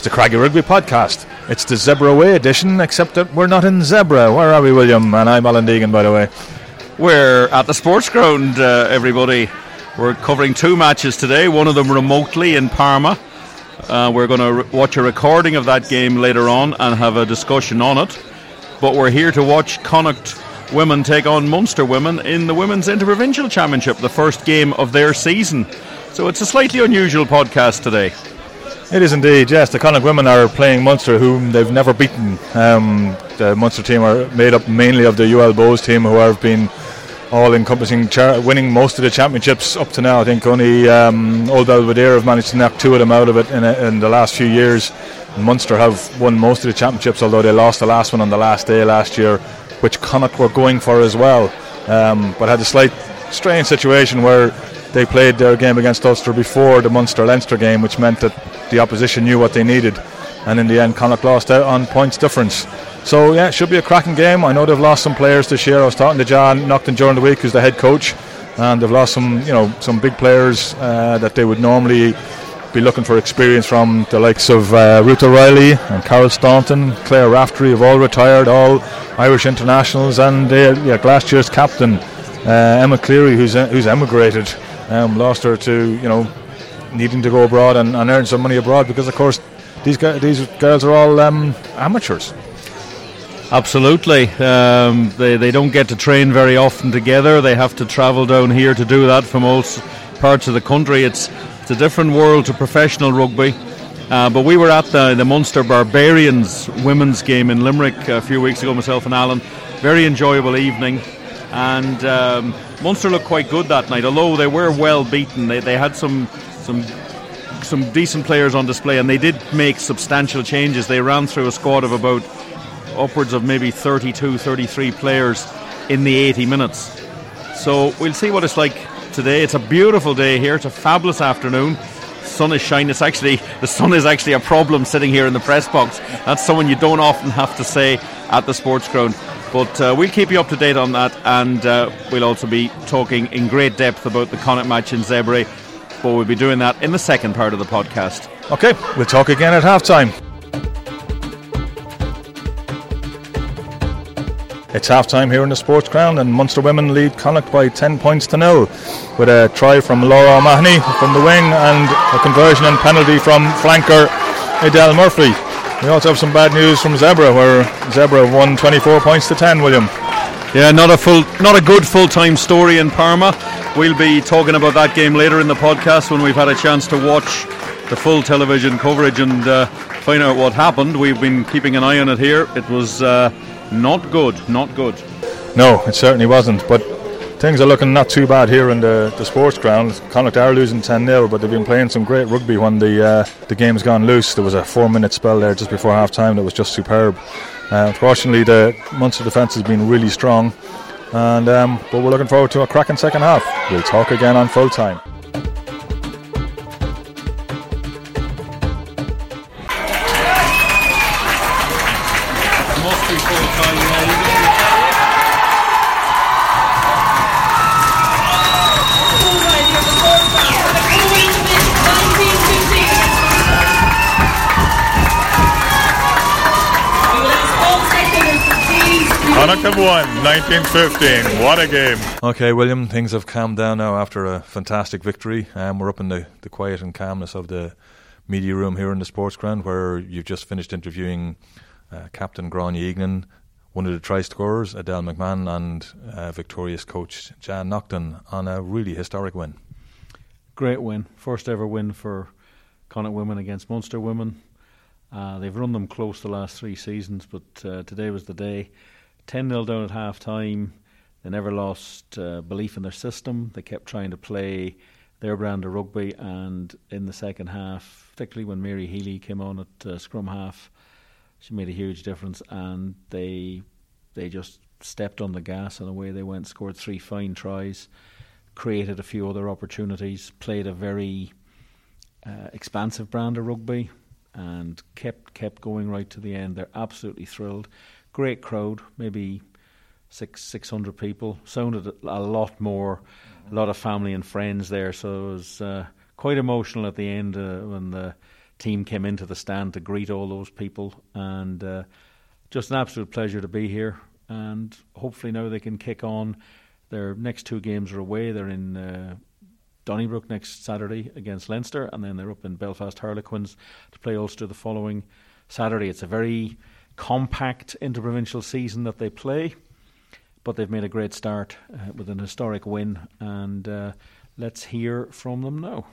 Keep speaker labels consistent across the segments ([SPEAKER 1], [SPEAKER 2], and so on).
[SPEAKER 1] It's the Craggy Rugby Podcast. It's the Zebra Way edition, except that we're not in Zebra. Where are we, William? And I'm Alan Deegan, by the way.
[SPEAKER 2] We're at the sports ground, uh, everybody. We're covering two matches today, one of them remotely in Parma. Uh, we're going to re- watch a recording of that game later on and have a discussion on it. But we're here to watch Connacht women take on Munster women in the Women's Interprovincial Championship, the first game of their season. So it's a slightly unusual podcast today.
[SPEAKER 1] It is indeed, yes. The Connacht women are playing Munster, whom they've never beaten. Um, the Munster team are made up mainly of the UL Bohs team, who have been all encompassing, char- winning most of the championships up to now. I think only um, Old Belvedere have managed to knock two of them out of it in, a, in the last few years. Munster have won most of the championships, although they lost the last one on the last day last year, which Connacht were going for as well. Um, but had a slight strange situation where they played their game against Ulster before the Munster Leinster game, which meant that the opposition knew what they needed. And in the end, Connacht lost out on points difference. So, yeah, it should be a cracking game. I know they've lost some players this year. I was talking to John Naughton during the week, who's the head coach, and they've lost some, you know, some big players uh, that they would normally be looking for experience from the likes of uh, Ruth O'Reilly and Carol Staunton, Claire Raftery have all retired, all Irish internationals, and uh, yeah, last year's captain uh, Emma Cleary, who's uh, who's emigrated, um, lost her to you know needing to go abroad and, and earn some money abroad because of course these guys, these girls are all um, amateurs.
[SPEAKER 2] Absolutely. Um, they, they don't get to train very often together. They have to travel down here to do that from all parts of the country. It's, it's a different world to professional rugby. Uh, but we were at the, the Munster Barbarians women's game in Limerick a few weeks ago, myself and Alan. Very enjoyable evening. And um, Munster looked quite good that night, although they were well beaten. They, they had some, some, some decent players on display, and they did make substantial changes. They ran through a squad of about upwards of maybe 32, 33 players in the 80 minutes. So we'll see what it's like today. It's a beautiful day here. It's a fabulous afternoon. Sun is shining. It's actually the sun is actually a problem sitting here in the press box. That's someone you don't often have to say at the sports ground. But uh, we'll keep you up to date on that, and uh, we'll also be talking in great depth about the Connacht match in Zebre. But we'll be doing that in the second part of the podcast.
[SPEAKER 1] Okay, we'll talk again at halftime. It's halftime here in the sports ground, and Munster women lead Connacht by 10 points to nil with a try from Laura O'Mahony from the wing and a conversion and penalty from flanker Adele Murphy. We also have some bad news from Zebra, where Zebra won 24 points to 10. William.
[SPEAKER 2] Yeah, not a full, not a good full-time story in Parma. We'll be talking about that game later in the podcast when we've had a chance to watch the full television coverage and uh, find out what happened. We've been keeping an eye on it here. It was uh, not good, not good.
[SPEAKER 1] No, it certainly wasn't. But things are looking not too bad here in the, the sports ground. Connacht are losing 10 0, but they've been playing some great rugby when the uh, the game's gone loose. There was a four minute spell there just before half time that was just superb. Uh, unfortunately, the Munster defence has been really strong. And um, but we're looking forward to a cracking second half. We'll talk again on full time. Connacht have won 1915. What a game. Okay, William, things have calmed down now after a fantastic victory. Um, we're up in the, the quiet and calmness of the media room here in the sports ground where you've just finished interviewing uh, Captain Gráinne Egan, one of the try scorers, Edel McMahon, and uh, victorious coach Jan Naughton on a really historic win.
[SPEAKER 3] Great win. First ever win for Connacht women against Munster women. Uh, they've run them close the last three seasons, but uh, today was the day. 10 0 down at half time. They never lost uh, belief in their system. They kept trying to play their brand of rugby, and in the second half, particularly when Mary Healy came on at uh, scrum half, she made a huge difference, and they they just stepped on the gas and away they went. Scored three fine tries, created a few other opportunities, played a very uh, expansive brand of rugby, and kept kept going right to the end. They're absolutely thrilled. Great crowd, maybe six six hundred people. Sounded a lot more, a lot of family and friends there. So it was uh, quite emotional at the end uh, when the
[SPEAKER 2] team came into the stand to greet all those people, and uh, just an absolute pleasure to be here. And hopefully now they can kick on. Their next two games are away. They're in uh, Donnybrook next Saturday against Leinster, and then they're up in Belfast Harlequins to play Ulster the following Saturday. It's a very compact interprovincial season that they play, but they've made a great start uh, with an historic win, and uh, let's hear from them now.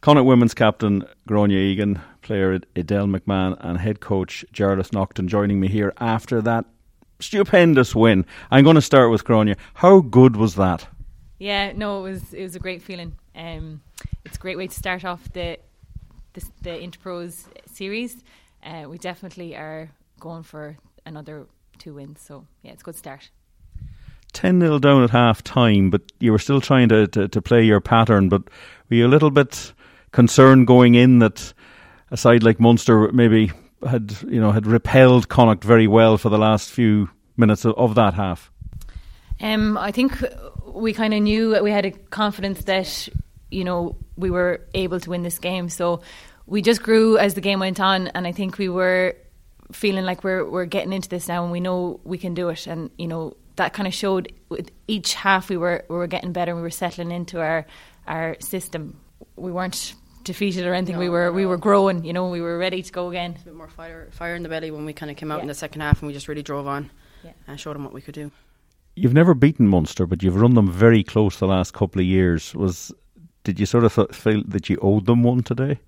[SPEAKER 2] Connacht women's captain Gráinne Egan, player Edel McMahon, and head coach Jarlath Naughton joining me here after that stupendous win. I'm going to start with Gráinne. How good was that?
[SPEAKER 4] Yeah, no, it was it was a great feeling. Um, it's a great way to start off the the, the Interpros series. Uh, we definitely are going for another two wins. So yeah, it's a good start.
[SPEAKER 2] 10 0 down at half time, but you were still trying to, to, to play your pattern. But were you a little bit concerned going in that a side like Munster maybe had you know had repelled Connacht very well for the last few minutes of, of that half?
[SPEAKER 4] Um, I think we kind of knew we had a confidence that you know we were able to win this game. So we just grew as the game went on, and I think we were feeling like we're we're getting into this now, and we know we can do it. And you know that kind of showed with each half we were we were getting better. and We were settling into our our system. We weren't defeated or anything. No, we were we were growing. You know, we were ready to go again.
[SPEAKER 5] A bit more fire fire in the belly when we kind of came out yeah. in the second half, and we just really drove on yeah. and showed them what we could do.
[SPEAKER 2] You've never beaten Munster, but you've run them very close the last couple of years. Was did you sort of feel that you owed them one today?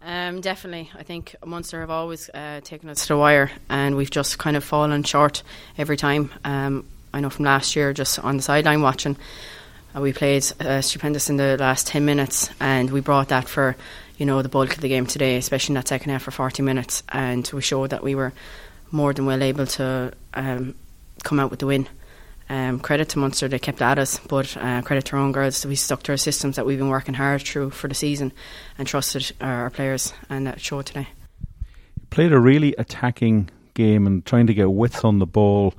[SPEAKER 5] Um, definitely. I think Munster have always uh, taken us to the wire, and we've just kind of fallen short every time. Um, I know from last year, just on the sideline watching, uh, we played uh, stupendous in the last 10 minutes, and we brought that for you know the bulk of the game today, especially in that second half for 40 minutes, and we showed that we were more than well able to um, come out with the win. Um, credit to Munster, they kept at us, but uh, credit to our own girls, we stuck to our systems that we've been working hard through for the season and trusted our players, and that showed today.
[SPEAKER 2] Played a really attacking game and trying to get width on the ball,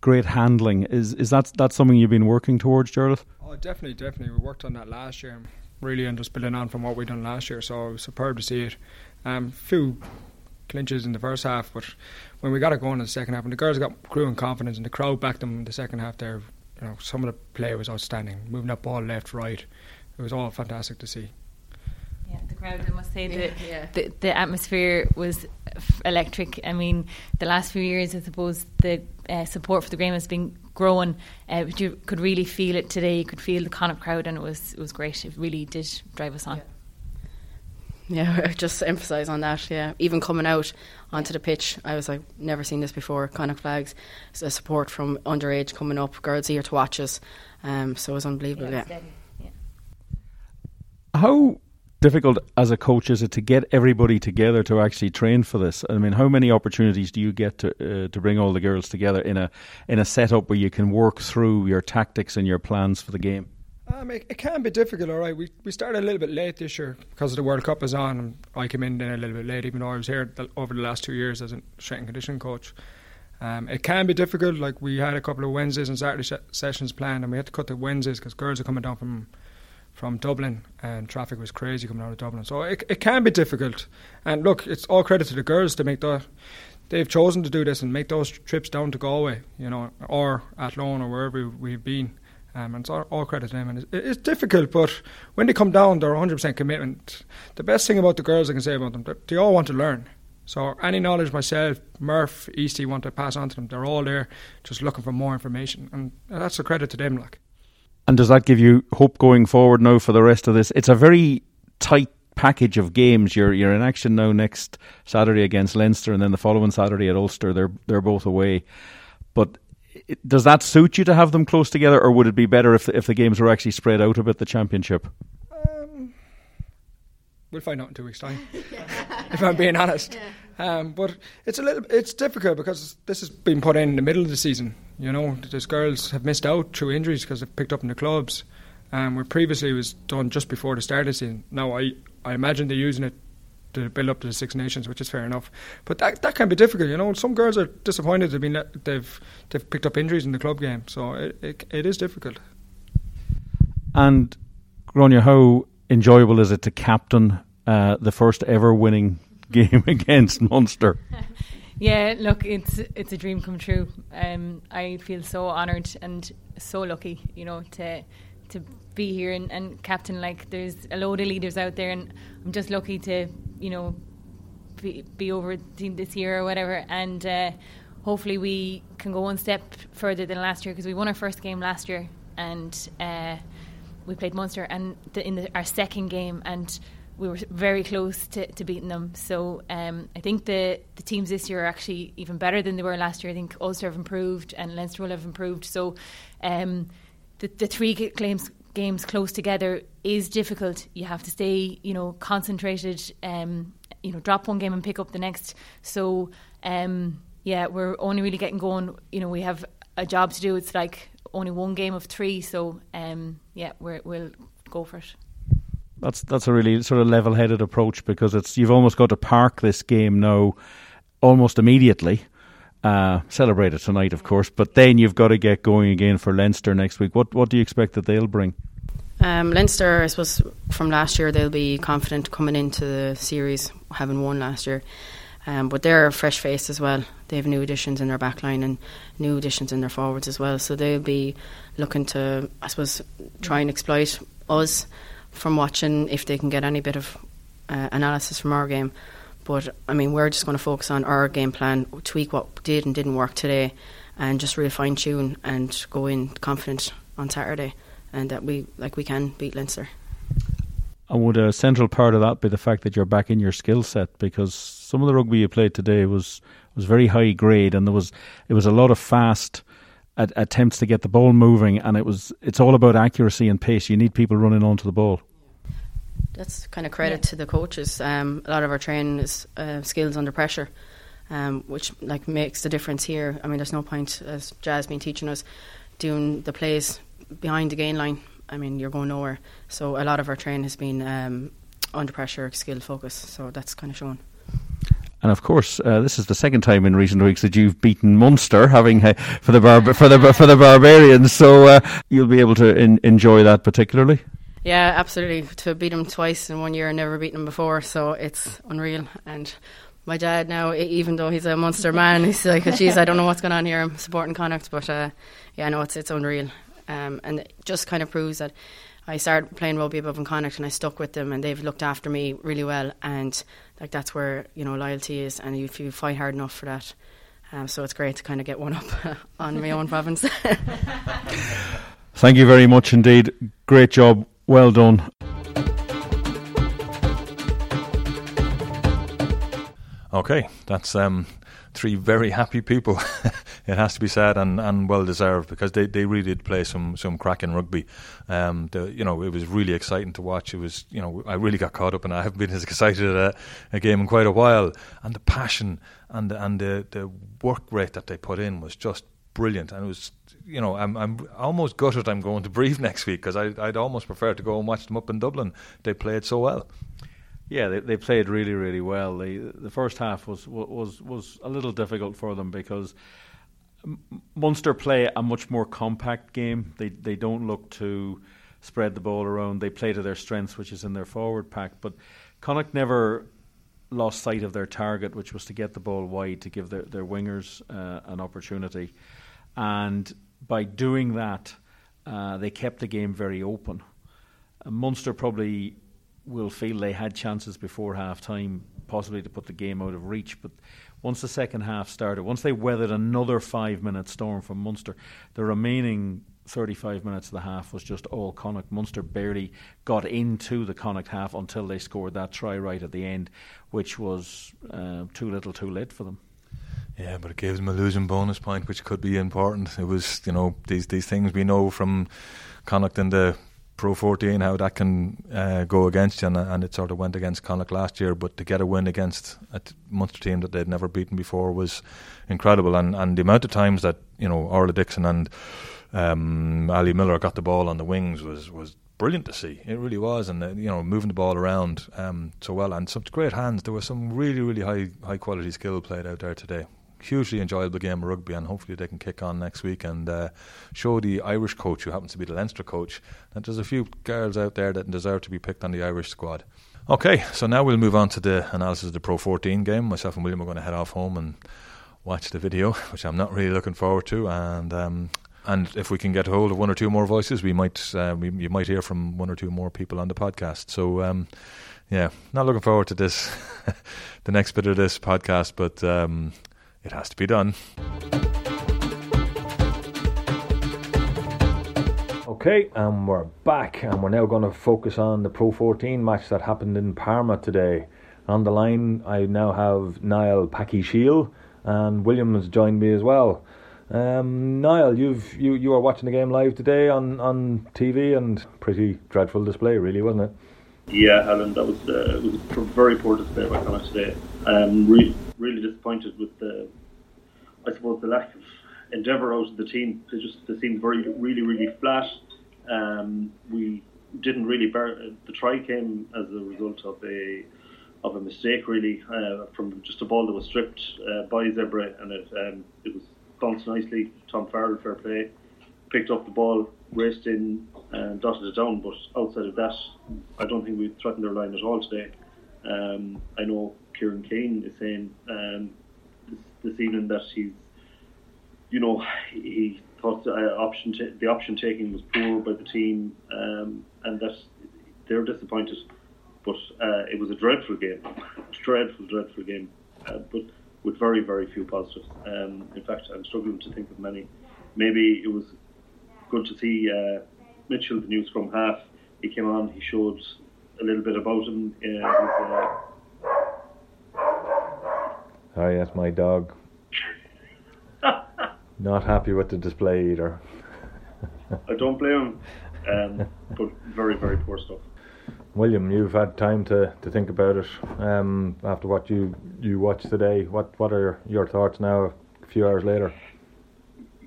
[SPEAKER 2] great handling. Is is that that something you've been working towards, Jarlath?
[SPEAKER 6] Oh, definitely, definitely. We worked on that last year, really, and just building on from what we done last year. So it was superb to see it. Um, few clinches in the first half, but when we got it going in the second half, and the girls got grew in confidence, and the crowd backed them in the second half. There, you know, some of the play was outstanding, moving that ball left, right. It was all fantastic to see.
[SPEAKER 4] Yeah, the crowd. I must say yeah, yeah. the the atmosphere was electric. I mean, the last few years, I suppose the uh, support for the game has been growing. Uh, but you could really feel it today. You could feel the Connacht crowd, and it was it was great. It really did drive us on.
[SPEAKER 5] Yeah. Yeah, just emphasise on that. Yeah, even coming out onto the pitch, I was like, never seen this before. Connacht flags, a support from underage coming up, girls here to watch us. Um, so it was unbelievable. Yeah. yeah.
[SPEAKER 2] How difficult as a coach is it to get everybody together to actually train for this? I mean, how many opportunities do you get to uh, to bring all the girls together in a in a setup where you can work through your tactics and your plans for the game?
[SPEAKER 6] Um, it, it, can be difficult, all right. We we started a little bit late this year because the World Cup is on, and I came in then a little bit late, even though I was here the, over the last two years as a strength and conditioning coach. Um, it can be difficult. Like we had a couple of Wednesdays and Saturday sh- sessions planned, and we had to cut the Wednesdays because girls are coming down from from Dublin, and traffic was crazy coming out of Dublin. So it it can be difficult. And look, it's all credit to the girls to make that. They've chosen to do this and make those trips down to Galway, you know, or Athlone or wherever we've been um, and it's all, all, credit to them. And it's, it's, difficult, but when they come down, they're 100% commitment. The best thing about the girls I can say about them, they all want to learn. So any knowledge myself, Murph, Eastie want to pass on to them, they're all there just looking for more information. And that's a credit to them. Like.
[SPEAKER 2] And does that give you hope going forward now for the rest of this? It's a very tight package of games. You're you're in action now next Saturday against Leinster, and then the following Saturday at Ulster. They're they're both away. But does that suit you to have them close together, or would it be better if if the games were actually spread out a bit? The championship. Um,
[SPEAKER 6] we'll find out in two weeks' time. if I'm being honest, yeah. um, but it's a little it's difficult because this has been put in, in the middle of the season. You know, these girls have missed out through injuries because they've picked up in the clubs. Um, where previously it was done just before the start of the season. Now I I imagine they're using it to build up to the Six Nations, which is fair enough. But that that can be difficult, you know. Some girls are disappointed they've been they've they've picked up injuries in the club game, so it it, it is difficult.
[SPEAKER 2] And Gráinne, how enjoyable is it to captain uh, the first ever winning game against Munster?
[SPEAKER 4] Yeah, look, it's it's a dream come true. Um, I feel so honoured and so lucky, you know, to to be here and, and captain. Like, there's a load of leaders out there, and I'm just lucky to, you know, be, be over this year or whatever. And uh, hopefully, we can go one step further than last year because we won our first game last year, and uh, we played Munster, and the, in the, our second game, and we were very close to, to beating them. So um, I think the, the teams this year are actually even better than they were last year. I think Ulster have improved and Leinster will have improved. So um, the, the three games games close together is difficult. You have to stay, you know, concentrated. Um, you know, drop one game and pick up the next. So um, yeah, we're only really getting going. You know, we have a job to do. It's like only one game of three. So um, yeah, we will go for it
[SPEAKER 2] that's that's a really sort of level-headed approach because it's you've almost got to park this game now, almost immediately. Uh, celebrate it tonight, of course, but then you've got to get going again for Leinster next week. What what do you expect that they'll bring?
[SPEAKER 5] Um, Leinster, I suppose, from last year they'll be confident coming into the series, having won last year. Um, but they're a fresh face as well. They have new additions in their backline and new additions in their forwards as well. So they'll be looking to, I suppose, try and exploit us from watching if they can get any bit of uh, analysis from our game. But I mean, we're just going to focus on our game plan, tweak what did and didn't work today, and just really fine tune and go in confident on Saturday, and that we like we can beat Leinster.
[SPEAKER 2] And would a central part of that be the fact that you're back in your skill set? Because some of the rugby you played today was was very high grade, and there was it was a lot of fast at, attempts to get the ball moving, and it was it's all about accuracy and pace. You need people running onto the ball.
[SPEAKER 5] That's kind of credit yeah. to the coaches. Um, a lot of our training is uh, skills under pressure, um, which like makes the difference here. I mean, there's no point as Jazz been teaching us doing the plays behind the gain line. I mean, you're going nowhere. So a lot of our training has been um, under pressure, skill focus. So that's kind of shown.
[SPEAKER 2] And of course, uh, this is the second time in recent weeks that you've beaten Munster, having uh, for the bar- for the for the Barbarians. So uh, you'll be able to in- enjoy that particularly.
[SPEAKER 5] Yeah, absolutely. To beat them twice in one year and never beaten them before, so it's unreal. And my dad now, even though he's a Munster man, he's like, "Geez, I don't know what's going on here. I'm supporting Connacht, but uh, yeah, no, it's it's unreal." Um, and it just kind of proves that I started playing rugby above in Connacht and I stuck with them and they've looked after me really well and like that's where you know loyalty is and if you fight hard enough for that um, so it's great to kind of get one up on my own province
[SPEAKER 2] thank you very much indeed great job well done
[SPEAKER 1] okay that's um three very happy people. it has to be said, and, and well deserved because they, they really did play some some cracking rugby. Um, the, you know, it was really exciting to watch. It was, you know, I really got caught up, and I haven't been as excited at a, a game in quite a while. And the passion and the, and the the work rate that they put in was just brilliant, and it was. You know, I'm I'm almost gutted. I'm going to Brive next week because I'd almost prefer to go and watch them up in Dublin. They played so well.
[SPEAKER 2] Yeah, they, they played really, really well. The the first half was was was a little difficult for them because Munster play a much more compact game. They they don't look to spread the ball around. They play to their strengths, which is in their forward pack. But Connacht never lost sight of their target, which was to get the ball wide to give their their wingers uh, an opportunity, and by doing that, uh, they kept the game very open. Uh, Munster probably will feel they had chances before half time, possibly to put the game out of reach. But once the second half started, once they weathered another five minute storm from Munster, the remaining 35 minutes of the half was just all Connacht. Munster barely got into the Connacht half until they scored that try right at the end, which was uh, too little too late for them.
[SPEAKER 1] Yeah, but it gave them a losing bonus point, which could be important. It was, you know, these these things we know from Connacht in the Pro 14, how that can uh, go against you, and, and, it sort of went against Connacht last year. But to get a win against a Munster team that they'd never beaten before was incredible, and and the amount of times that you know Orla Dixon and um, Ali Miller got the ball on the wings was was brilliant to see. It really was, and uh, you know moving the ball around um, so well, and some great hands. There was some really really high high quality skill played out there today. Hugely enjoyable game of rugby, and hopefully they can kick on next week and uh, show the Irish coach, who happens to be the Leinster coach, that there's a few girls out there that deserve to be picked on the Irish squad. Okay, so now we'll move on to the analysis of the Pro 14 game. Myself and William are going to head off home and watch the video, which I'm not really looking forward to, and. Um, and if we can get hold of one or two more voices, we might uh, we, you might hear from one or two more people on the podcast. So um, yeah, not looking forward to this, the next bit of this podcast, but um, it has to be done. Okay, and we're back, and we're now going to focus on the Pro 14 match that happened in Parma today. On the line, I now have Niall Packy Shield, and William has joined me as well. Um, Niall, you've you you are watching the game live today on, on TV, and pretty dreadful display, really, wasn't it?
[SPEAKER 7] Yeah, Alan, that was uh, was a very poor display by Connacht today. Um, re- really disappointed with the, I suppose, the lack of endeavour out of the team. They just they seemed very, really, really flat. Um, we didn't really bear, the try came as a result of a of a mistake really uh, from just a ball that was stripped uh, by Zebre and it um, it was bounced nicely. Tom Farrell, fair play, picked up the ball, raced in and dotted it down. But outside of that, I don't think we threatened their line at all today. Um, I know Kieran Keane is saying um, this, this evening that he's, you know, he thought the uh, option t- the option taking was poor by the team, um, and that they're disappointed. But uh, it was a dreadful game, dreadful, dreadful game. Uh, but with very, very few positives. Um, in fact, I'm struggling to think of many. Maybe it was good to see uh, Mitchell, the new scrum half. He came on, he showed a little bit about him. Uh,
[SPEAKER 1] Oh, yes, my dog. Not happy with the display either.
[SPEAKER 7] I don't blame him, um, but very, very poor stuff.
[SPEAKER 1] William, you've had time to, to think about it um, after what you, you watched today. What what are your thoughts now, a few hours later?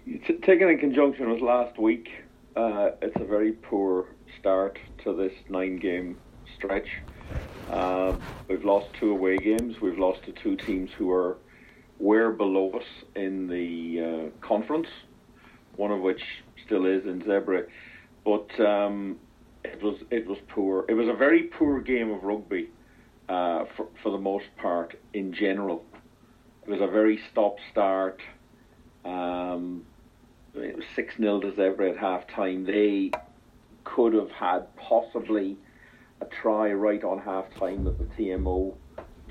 [SPEAKER 8] Taken in conjunction with last week, uh, it's a very poor start to this nine game stretch. Uh, we've lost two away games. We've lost to two teams who are were below us in the uh, conference, one of which still is in Zebre. But um, it was it was poor. It was a very poor game of rugby uh, for for the most part in general. It was a very stop start. Um, it was six 0 to Zebre at half time. They could have had possibly a try right on half time that the TMO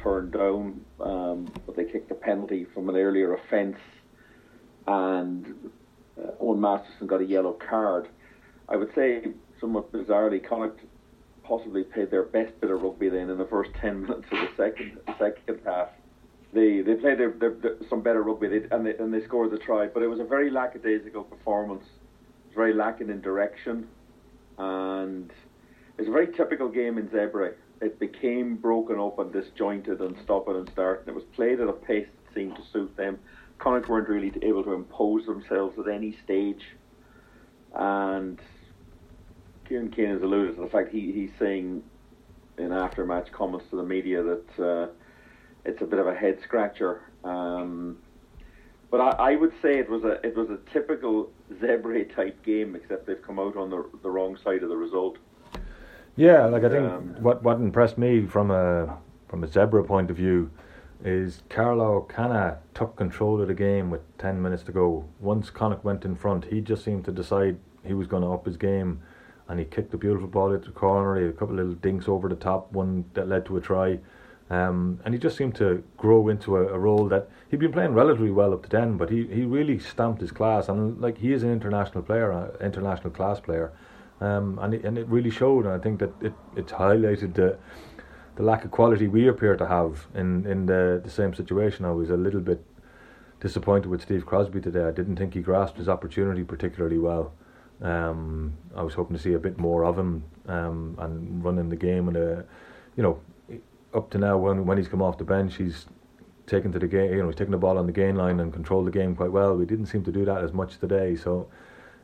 [SPEAKER 8] turned down, um, but they kicked a penalty from an earlier offence, and uh, Owen Masterson got a yellow card. I would say somewhat bizarrely, Connacht possibly played their best bit of rugby then in the first ten minutes of the second second half. They they played their, their, their some better rugby they, and they and they scored the try, but it was a very lackadaisical performance. It was very lacking in direction, and it's a very typical game in Zebre. It became broken up and disjointed and stopping and starting. It was played at a pace that seemed to suit them. Connacht weren't really able to impose themselves at any stage, and Kieran Keane has alluded to the fact he, he's saying in after-match comments to the media that uh, it's a bit of a head scratcher. Um, but I, I, would say it was a it was a typical zebra type game, except they've come out on the the wrong side of the result.
[SPEAKER 1] Yeah, like I think um, what what impressed me from a from a Zebre point of view is Carlo of took control of the game with ten minutes to go. Once Connacht went in front, he just seemed to decide he was going to up his game and he kicked a beautiful ball into the corner. He had a couple of little dinks over the top, one that led to a try. Um, and he just seemed to grow into a, a, role that he'd been playing relatively well up to then, but he, he really stamped his class. And like he is an international player, an international class player, um, and it, and it really showed. And I think that it, it highlighted the the lack of quality we appear to have in in the the same situation. I was a little bit disappointed with Steve Crosbie today. I didn't think he grasped his opportunity particularly well. Um, I was hoping to see a bit more of him um, and running the game. And uh, you know, up to now, when when he's come off the bench, he's taken to the game. You know, he's taken the ball on the gain line and controlled the game quite well. We didn't seem to do that as much today, so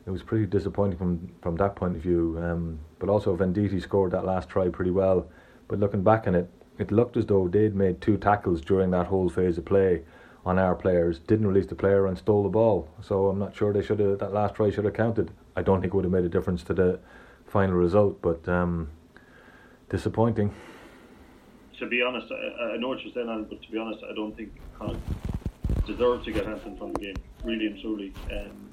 [SPEAKER 1] it was pretty disappointing from from that point of view. Um, but also, Venditti scored that last try pretty well. But looking back on it, it looked as though they'd made two tackles during that whole phase of play on our players, didn't release the player and stole the ball. So I'm not sure they should have that last try should have counted. I don't think it would have made a difference to the final result, but um, disappointing.
[SPEAKER 7] To be honest, I, I, know what you're saying, Alan, but to be honest, I don't think Connacht deserved to get anything from the game, really and truly. Um,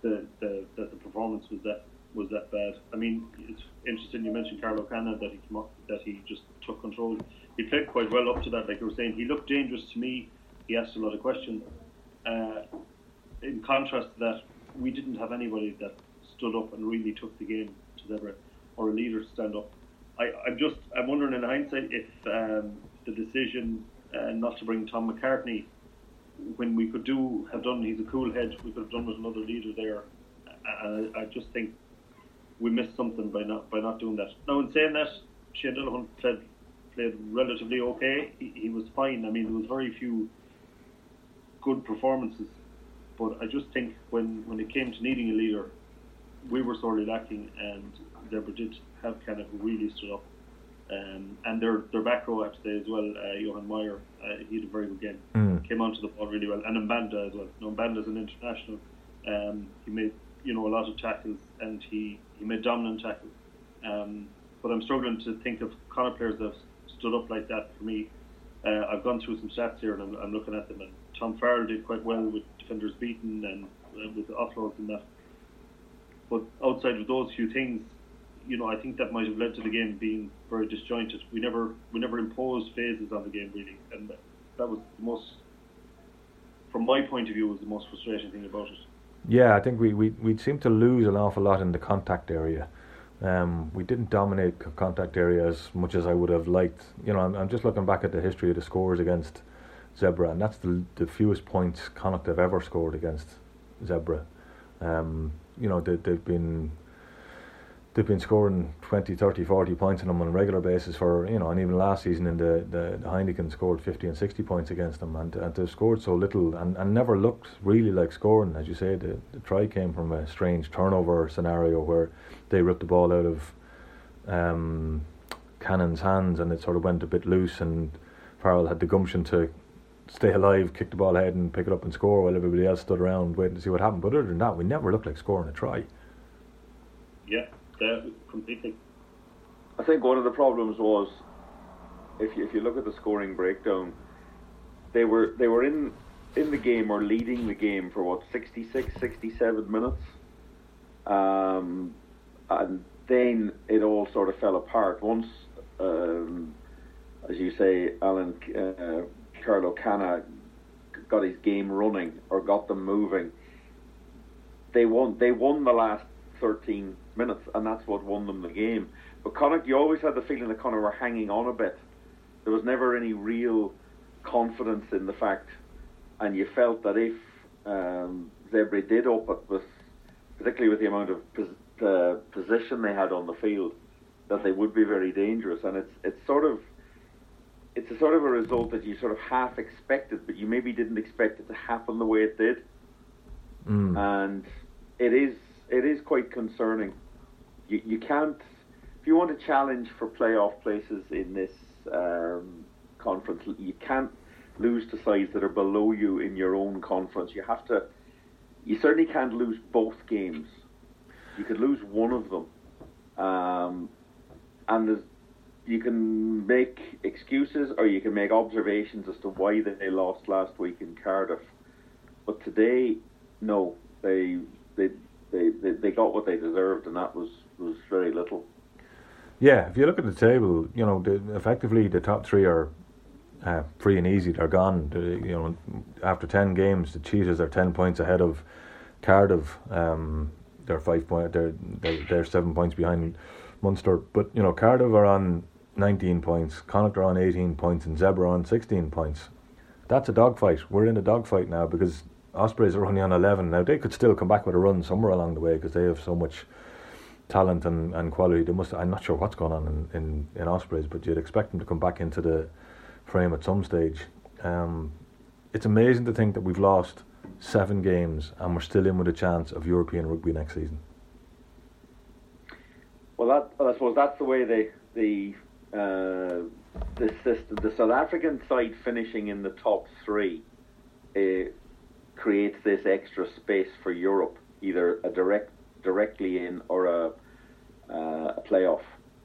[SPEAKER 7] the, the that the performance was that was that bad. I mean, it's interesting you mentioned Carlo Canna that he came up, that he just took control. He played quite well up to that, like you were saying. He looked dangerous to me. He asked a lot of questions. Uh, in contrast to that, we didn't have anybody that stood up and really took the game to Zebre or a leader to stand up. I, I'm just I'm wondering in hindsight if um, the decision uh, not to bring Tom McCartney when we could do have done he's a cool head we could have done with another leader there. I, I just think we missed something by not by not doing that. Now, in saying that, Shane Delahunt played played relatively okay. He, he was fine. I mean, there was very few good performances, but I just think when when it came to needing a leader, we were sorely lacking, and Zebre did have kind of really stood up. Um, and their their back row, have to say as well, uh, Johan Meyer, uh, he had a very good game.
[SPEAKER 1] Mm.
[SPEAKER 7] Came onto the ball really well, and Mbanda as well. No, Mbanda's an international. Um, he made you know a lot of tackles, and he he made dominant tackles. Um, but I'm struggling to think of Connacht players that have stood up like that for me. Uh, I've gone through some stats here and I'm, I'm, looking at them. And Tom Farrell did quite well with defenders beaten and uh, with offloads and that. But outside of those few things, you know, I think that might have led to the game being very disjointed. We never we never imposed phases on the game really, and that was the most, from my point of view, was the most frustrating thing about it.
[SPEAKER 1] Yeah, I think we, we, we seem to lose an awful lot in the contact area. Um, we didn't dominate contact area as much as I would have liked. You know, I'm, I'm just looking back at the history of the scores against Zebra, and that's the, the fewest points Connacht have ever scored against Zebra. Um, you know, they, they've been they've been scoring 20, 30, 40 points on them on a regular basis for, you know, and even last season in the, the, the Heineken scored 50 and 60 points against them and, and they've scored so little and, and never looked really like scoring. As you say, the, the try came from a strange turnover scenario where they ripped the ball out of um, Canna's hands and it sort of went a bit loose and Farrell had the gumption to stay alive, kick the ball ahead and pick it up and score while everybody else stood around waiting to see what happened. But other than that, we never looked like scoring a try.
[SPEAKER 7] Yeah completely.
[SPEAKER 8] I think one of the problems was if you, if you look at the scoring breakdown, they were they were in in the game or leading the game for what 66, 67 minutes, um, and then it all sort of fell apart once. Um, as you say, Alan uh, Carlo Canna got his game running or got them moving. They won. They won the last 13 minutes, and that's what won them the game. But Connacht, you always had the feeling that Connacht were hanging on a bit. There was never any real confidence in the fact, and you felt that if um, Zebre did up it with, particularly with the amount of pos- uh, position they had on the field, that they would be very dangerous. And it's it's sort of it's a sort of a result that you sort of half expected, but you maybe didn't expect it to happen the way it did.
[SPEAKER 1] Mm.
[SPEAKER 8] And it is it is quite concerning. You, you can't, if you want to challenge for playoff places in this um, conference, you can't lose to sides that are below you in your own conference. You have to, you certainly can't lose both games. You could lose one of them. Um, and you can make excuses or you can make observations as to why they lost last week in Cardiff. But today, no, they they they, they, they got what they deserved, and that was, was very little.
[SPEAKER 1] Yeah, if you look at the table, you know, the, effectively the top three are uh, free and easy. They're gone. you know, after ten games, the Cheetahs are ten points ahead of Cardiff. Um, they're five point. They're, they're they're seven points behind Munster. But you know, Cardiff are on nineteen points. Connacht are on eighteen points, and Zebre on sixteen points. That's a dogfight. We're in a dogfight now because Ospreys are only on 11. Now, they could still come back with a run somewhere along the way because they have so much talent and, and quality. They must. I'm not sure what's going on in, in, in Ospreys, but you'd expect them to come back into the frame at some stage. Um, it's amazing to think that we've lost seven games and we're still in with a chance of European rugby next season.
[SPEAKER 8] Well, that I suppose that's the way they the uh, the system, the South African side finishing in the top three, uh, creates this extra space for Europe, either a direct directly in or a, uh, a playoff.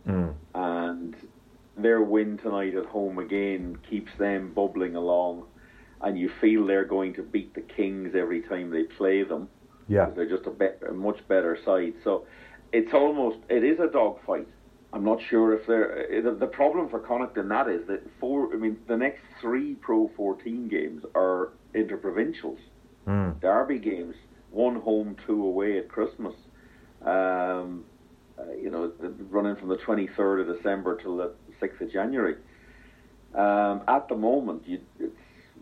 [SPEAKER 8] Mm. And their win tonight at home again keeps them bubbling along, and you feel they're going to beat the Kings every time they play them.
[SPEAKER 1] Yeah,
[SPEAKER 8] they're just a, be- a much better side. So it's almost it is a dogfight. I'm not sure if they're the, the problem for Connacht in that is that four. I mean, the next three Pro 14 games are interprovincials, mm. derby games, one home, two away at Christmas. Um, uh, you know, running from the 23rd of December till the 6th of January. Um, at the moment, you, you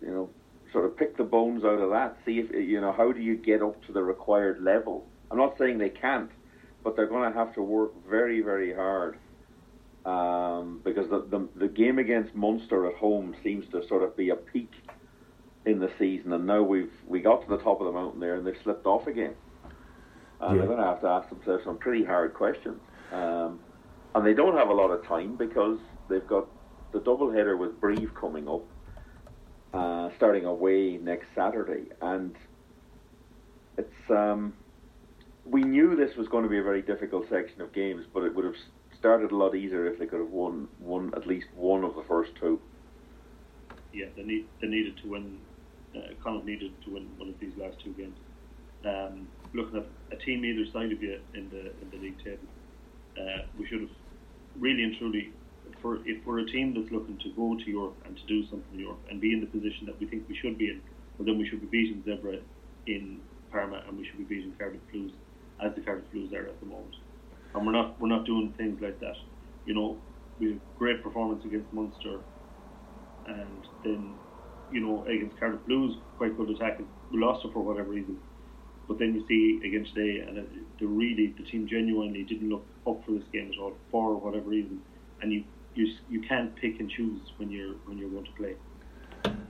[SPEAKER 8] know, sort of pick the bones out of that. See if you know how do you get up to the required level. I'm not saying they can't, but they're going to have to work very, very hard um, because the, the the game against Munster at home seems to sort of be a peak in the season, and now we've we got to the top of the mountain there, and they've slipped off again. And yeah. they're going to have to ask themselves some pretty hard questions. Um, and they don't have a lot of time because they've got the double header with Brive coming up, uh, starting away next Saturday, and it's um, we knew this was going to be a very difficult section of games, but it would have started a lot easier if they could have won won at least one of the first two.
[SPEAKER 7] Yeah, they need they needed to win. Uh, Connacht needed to win one of these last two games. Um, looking at a team either side of you in the in the league table, uh, we should have really and truly, for if we're a team that's looking to go to Europe and to do something in Europe and be in the position that we think we should be in, well then we should be beating Zebra in Parma and we should be beating Cardiff Blues as the Cardiff Blues are at the moment. And we're not we're not doing things like that. You know, we have great performance against Munster, and then you know against Cardiff Blues, quite good attacking. We lost it for whatever reason, but then you see again today, and the really the team genuinely didn't look up for this game at all for whatever reason, and you you you can't pick and choose when you're when you're going to play.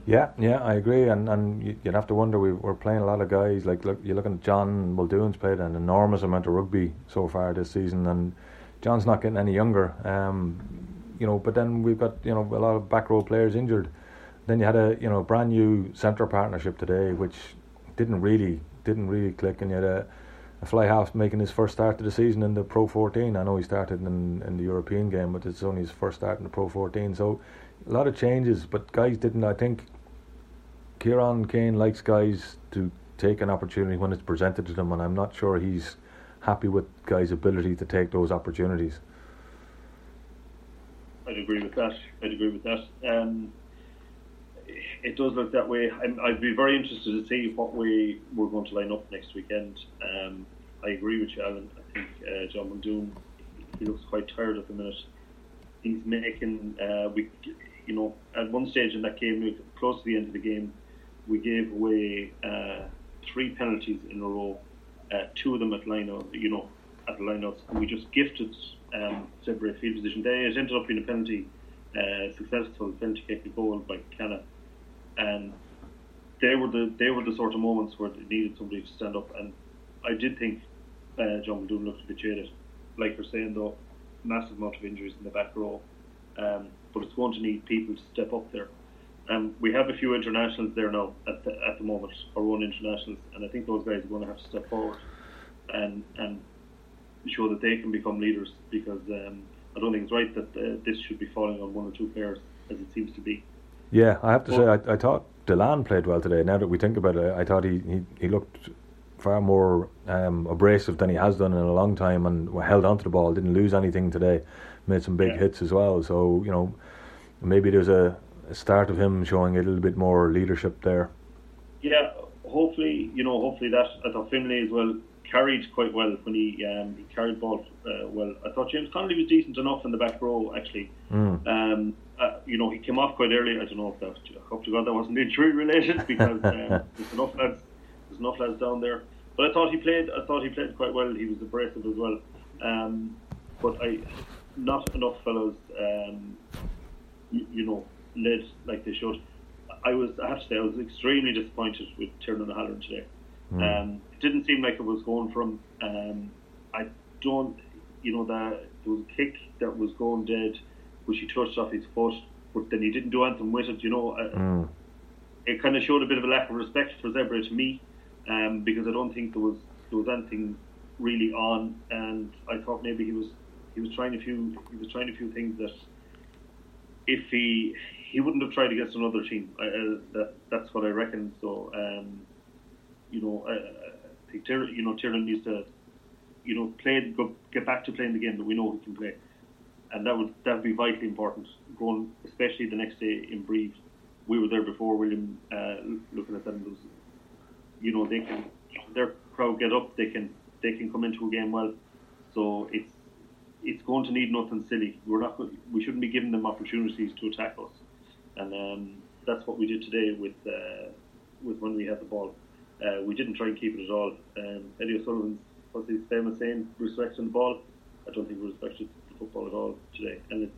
[SPEAKER 1] Yeah, yeah, I agree, and and you'd have to wonder we are playing a lot of guys like look you're looking at John Muldoon's played an enormous amount of rugby so far this season, and John's not getting any younger. Um, you know, but then we've got you know a lot of back row players injured. Then you had a you know brand new centre partnership today, which didn't really didn't really click, and had a, a fly half making his first start of the season in the Pro 14. I know he started in in the European game, but it's only his first start in the Pro 14. So a lot of changes, but guys didn't. I think Kieran Keane likes guys to take an opportunity when it's presented to them, and I'm not sure he's happy with guys' ability to take those opportunities.
[SPEAKER 7] I'd agree with that. I'd agree with that. Um, it does look that way. i would be very interested to see what we're going to line up next weekend. Um, I agree with you, Alan. I think uh, John Muldoon, he looks quite tired at the minute. He's making, uh, we, you know, at one stage in that game, close to the end of the game, we gave away uh, three penalties in a row, uh, two of them at line out, you know, at the line and we just gifted um, Zebre field position. They it ended up being a penalty, uh, successful penalty kick goal by Canna, and they were the they were the sort of moments where they needed somebody to stand up, and I did think uh, John Muldoon looked a bit jaded. Like you're saying though, massive amount of injuries in the back row, um, but it's going to need people to step up there. Um, we have a few internationals there now at the, at the moment, our own internationals, and I think those guys are going to have to step forward and and show that they can become leaders because um, I don't think it's right that uh, this should be falling on one or two players as it seems to be.
[SPEAKER 1] Yeah, I have to but say, I, I thought Dillane played well today. Now that we think about it, I thought he, he, he looked far more um, abrasive than he has done in a long time and held onto the ball, didn't lose anything today, made some big yeah. hits as well. So, you know, maybe there's a, a start of him showing a little bit more leadership there.
[SPEAKER 7] Yeah, hopefully, you know, hopefully that I thought Finlay as well carried quite well when he um, he carried ball uh, well. I thought James Connolly was decent enough in the back row actually. Mm. Um, uh, you know, he came off quite early. I don't know if that. I hope to God that wasn't injury related because um, there's enough lads, there's enough lads down there. But I thought he played. I thought he played quite well. He was abrasive as well. Um, but I, not enough fellows, um, you, you know, led like they should. I was, I have to say, I was extremely disappointed with Tiernan O'Halloran today. Mm. Um, it didn't seem like it was going from. Um, I don't, you know, that there was a kick that was going dead. Which he touched off his foot, but then he didn't do anything with it. You know, uh,
[SPEAKER 9] Mm.
[SPEAKER 7] it kind of showed a bit of a lack of respect for Zebra to me, um, because I don't think there was there was anything really on, and I thought maybe he was he was trying a few he was trying a few things that if he he wouldn't have tried against another team. I, uh, that that's what I reckon. So um, you know, I, I think Tyr, you know Tyrone needs to you know play go, get back to playing the game that we know he can play, and that would that would be vitally important. Going especially the next day in Brive. We were there before William. Uh, looking at them, was, you know they can their crowd get up. They can they can come into a game well. So it's it's going to need nothing silly. We're not. We shouldn't be giving them opportunities to attack us, and um, that's what we did today with uh, with when we had the ball. Uh, we didn't try and keep it at all. Um, Eddie O'Sullivan's what's his famous saying? Respecting the ball. I don't think we respected football at all today, and it,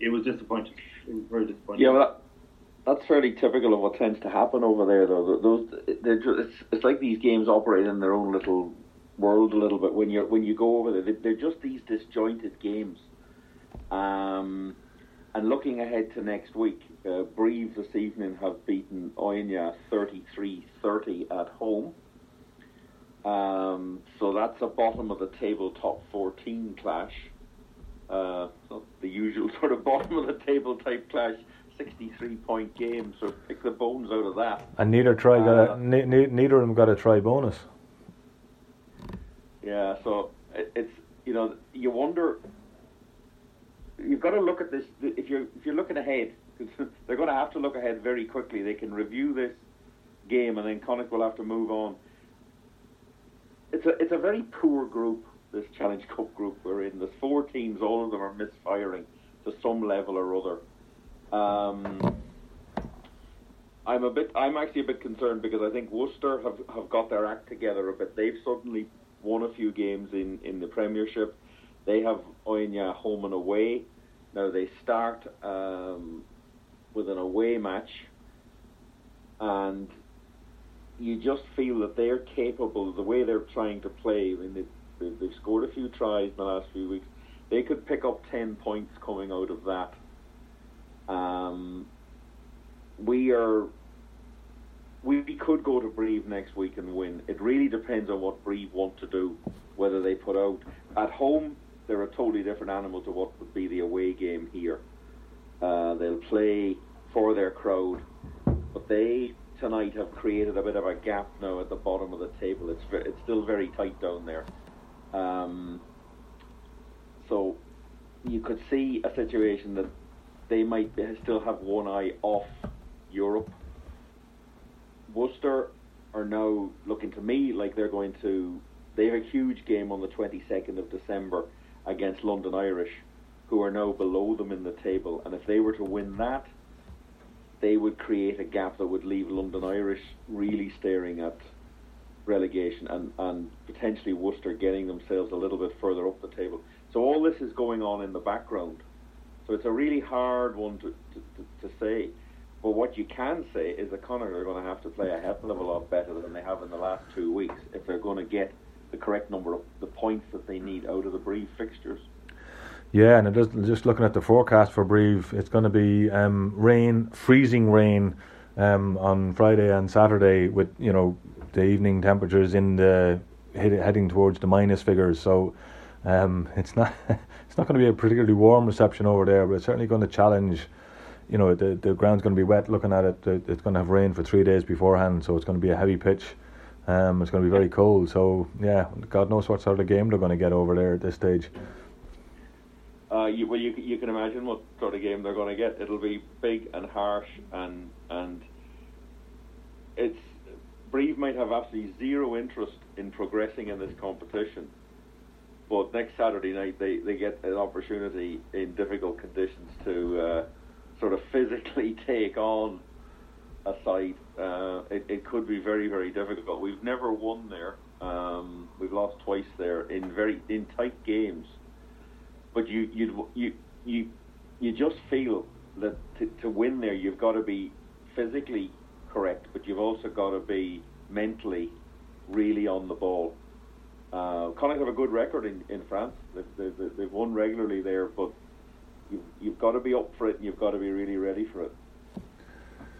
[SPEAKER 7] it was disappointing. It was very disappointing.
[SPEAKER 8] Yeah, well, that, that's fairly typical of what tends to happen over there, though. Those, they're it's, it's like these games operate in their own little world a little bit. When you when you go over there, they, they're just these disjointed games. Um, and looking ahead to next week, uh, Brive this evening have beaten Oyonnax 33-30 at home. Um, so that's a bottom of the table top 14 clash. Uh, not the usual sort of bottom of the table type clash, 63 point game. So pick the bones out of that.
[SPEAKER 9] And neither try got
[SPEAKER 8] Uh,
[SPEAKER 9] a, ne- ne- neither of them got a try bonus.
[SPEAKER 8] Yeah, so it, it's you know you wonder. You've got to look at this if you're if you're looking ahead. they're going to have to look ahead very quickly. They can review this game and then Connacht will have to move on. It's a it's a very poor group. This Challenge Cup group we're in. There's four teams. All of them are misfiring to some level or other. Um, I'm a bit. I'm actually a bit concerned because I think Worcester have, have got their act together a bit. They've suddenly won a few games in, in the Premiership. They have Oyonnax home and away. Now they start um, with an away match, and you just feel that they're capable. The way they're trying to play, I mean, they, they, they've scored a few tries in the last few weeks. They could pick up ten points coming out of that. Um, we are we could go to Brive next week and win. It really depends on what Brive want to do, whether they put out at home. They're a totally different animal to what would be the away game here. Uh, they'll play for their crowd, but they tonight have created a bit of a gap now at the bottom of the table. It's it's still very tight down there. Um, so you could see a situation that they might be, still have one eye off Europe. Worcester are now looking to me like they're going to. They have a huge game on the 22nd of December against London Irish, who are now below them in the table. And if they were to win that, they would create a gap that would leave London Irish really staring at relegation and, and potentially Worcester getting themselves a little bit further up the table. So all this is going on in the background. So it's a really hard one to, to, to, to say. But what you can say is that Connacht are going to have to play a hell of a lot better than they have in the last two weeks if they're going to get the correct number of the points that they need out of the Brive fixtures.
[SPEAKER 9] Yeah, and just looking at the forecast for Brive, it's going to be um, rain, freezing rain um, on Friday and Saturday, with you know the evening temperatures in the heading towards the minus figures. So um, it's not it's not going to be a particularly warm reception over there, but it's certainly going to challenge. You know, the the ground's going to be wet. Looking at it, it- it's going to have rain for three days beforehand, so it's going to be a heavy pitch. Um, it's going to be very cold. So yeah, God knows what sort of game they're going to get over there at this stage.
[SPEAKER 8] Uh, you, well, you, you can imagine what sort of game they're going to get. It'll be big and harsh, and and it's Brive might have absolutely zero interest in progressing in this competition. But next Saturday night, they, they get an opportunity in difficult conditions to uh, sort of physically take on a side. Uh, it, it could be very very difficult. We've never won there. Um, we've lost twice there in very in tight games but you you you you you just feel that to, to win there you've got to be physically correct, but you've also got to be mentally really on the ball. Uh, Connacht have a good record in, in France. They've, they've, they've won regularly there, but you've, you've got to be up for it and you've got to be really ready for it.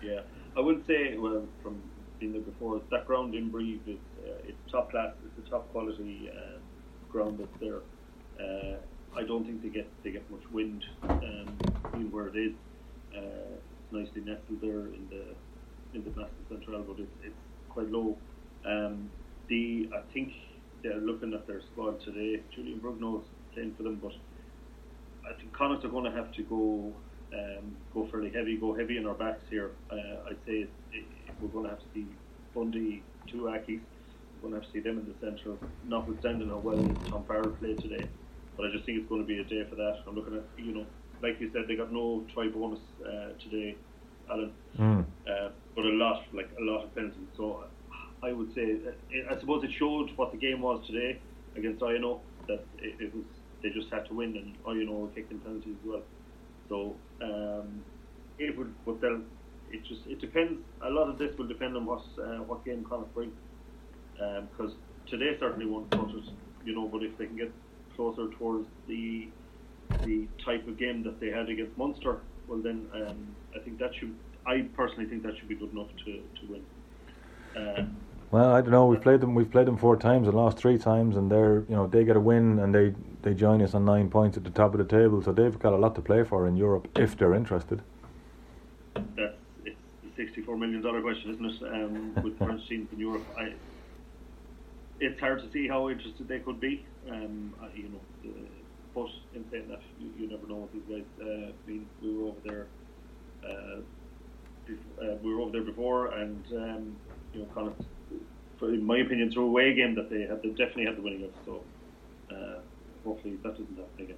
[SPEAKER 7] Yeah, I would say, well, from being there before, that ground in Brive is uh, it's top class. It's a top quality uh, ground that's there. Uh, I don't think they get they get much wind um, being where it is. Uh, nicely nestled there in the in the Massif Central, but it's, it's quite low. Um, the I think they're looking at their squad today. Julian Brugnol's playing for them, but I think Connacht are going to have to go um, go fairly heavy, go heavy in our backs here. Uh, I'd say it, it, we're going to have to see Bundee, two Ackies. We're going to have to see them in the centre, notwithstanding how well Tom Farrell played today. But I just think it's going to be a day for that. I'm looking at, you know, like you said, they got no try bonus uh, today, Alan.
[SPEAKER 1] Mm.
[SPEAKER 7] Uh, but a lot, like a lot of penalties. So I would say, uh, I suppose it showed what the game was today against Oyonnax that it, it was they just had to win, and Oyonnax kicked in penalties as well. So um, it would, but then it just it depends. A lot of this will depend on what uh, what game Connacht bring, because um, today certainly won't touch it, you know. But if they can get closer towards the the type of game that they had against Munster, well then um, I think that should. I personally think that should be good enough to to win. Uh,
[SPEAKER 1] well, I don't know. We've played them. We've played them four times and lost three times, and they're you know they get a win and they they join us on nine points at the top of the table. So they've got a lot to play for in Europe if they're interested.
[SPEAKER 7] That's it's the sixty-four million dollar question, isn't it? Um, with French teams in Europe, I, it's hard to see how interested they could be. Um, you know, uh, but in saying that, you, you never know what these guys. Uh, I mean, we were over there. Uh, before, uh, we were over there before, and um, you know, kind of in my opinion, through away game that they had, they definitely had the winning of. So uh, hopefully that doesn't happen again.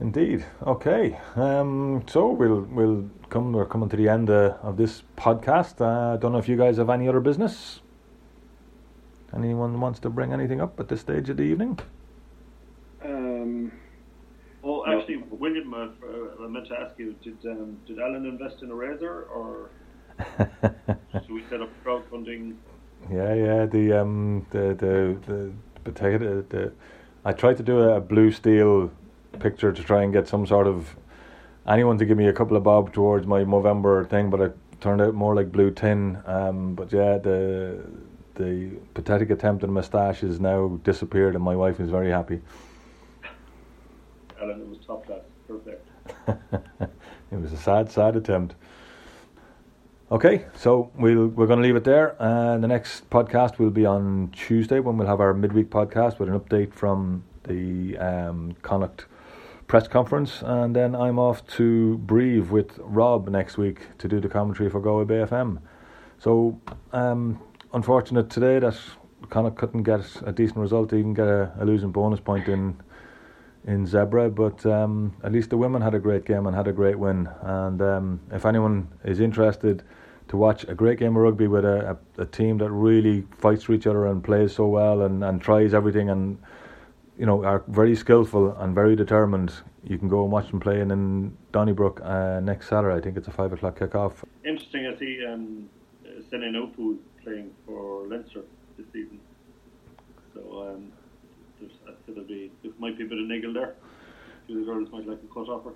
[SPEAKER 1] Indeed. Okay. Um, so we'll we'll come. We're coming to the end uh, of this podcast. I uh, don't know if you guys have any other business. Anyone wants to bring anything up at this stage of the evening?
[SPEAKER 8] Um.
[SPEAKER 7] Oh, actually, no. William, uh, I meant to ask you: Did um, did Alan invest in a razor, or should we set up crowdfunding?
[SPEAKER 1] Yeah, yeah. The um, the the the potato. The I tried to do a blue steel picture to try and get some sort of anyone to give me a couple of bob towards my Movember thing, but it turned out more like blue tin. Um, but yeah, the the pathetic attempt at a moustache has now disappeared, and my wife is very happy.
[SPEAKER 7] Alan, it was top class, perfect.
[SPEAKER 1] it was a sad, sad attempt. Okay, so we'll, we're going to leave it there. And the next podcast will be on Tuesday when we'll have our midweek podcast with an update from the um, Connacht press conference. And then I'm off to Brive with Rob next week to do the commentary for Galway Bay FM. So, um, unfortunate today that Connacht couldn't get a decent result, even get a, a losing bonus point in in Zebre, but um, at least the women had a great game and had a great win. And um, if anyone is interested, to watch a great game of rugby with a, a, a, team that really fights for each other and plays so well and, and tries everything and you know are very skillful and very determined. You can go and watch them playing in Donnybrook uh, next Saturday. I think it's a five o'clock kick-off.
[SPEAKER 7] Interesting. I see um, Sene Naoupu playing for Leinster this season. So um, there's, I think there'll be there might be a bit of niggle there. Of the girls might like a cut offer.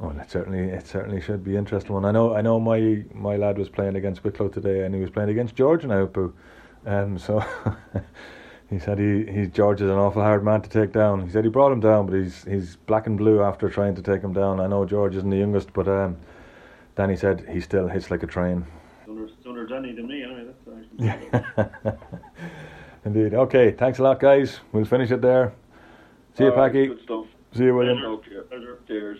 [SPEAKER 1] Oh, it certainly it certainly should be interesting one. I know I know my my lad was playing against Wicklow today, and he was playing against George now, Um, so he said he he George is an awful hard man to take down. He said he brought him down, but he's he's black and blue after trying to take him down. I know George isn't the youngest, but um, Danny said he still hits like a train
[SPEAKER 7] sooner, sooner than me. Anyway, that's.
[SPEAKER 1] Indeed. Okay. Thanks a lot, guys. We'll finish it there. See All you,
[SPEAKER 8] right,
[SPEAKER 1] Packy. See you, William.
[SPEAKER 7] Pleasure.
[SPEAKER 8] Cheers.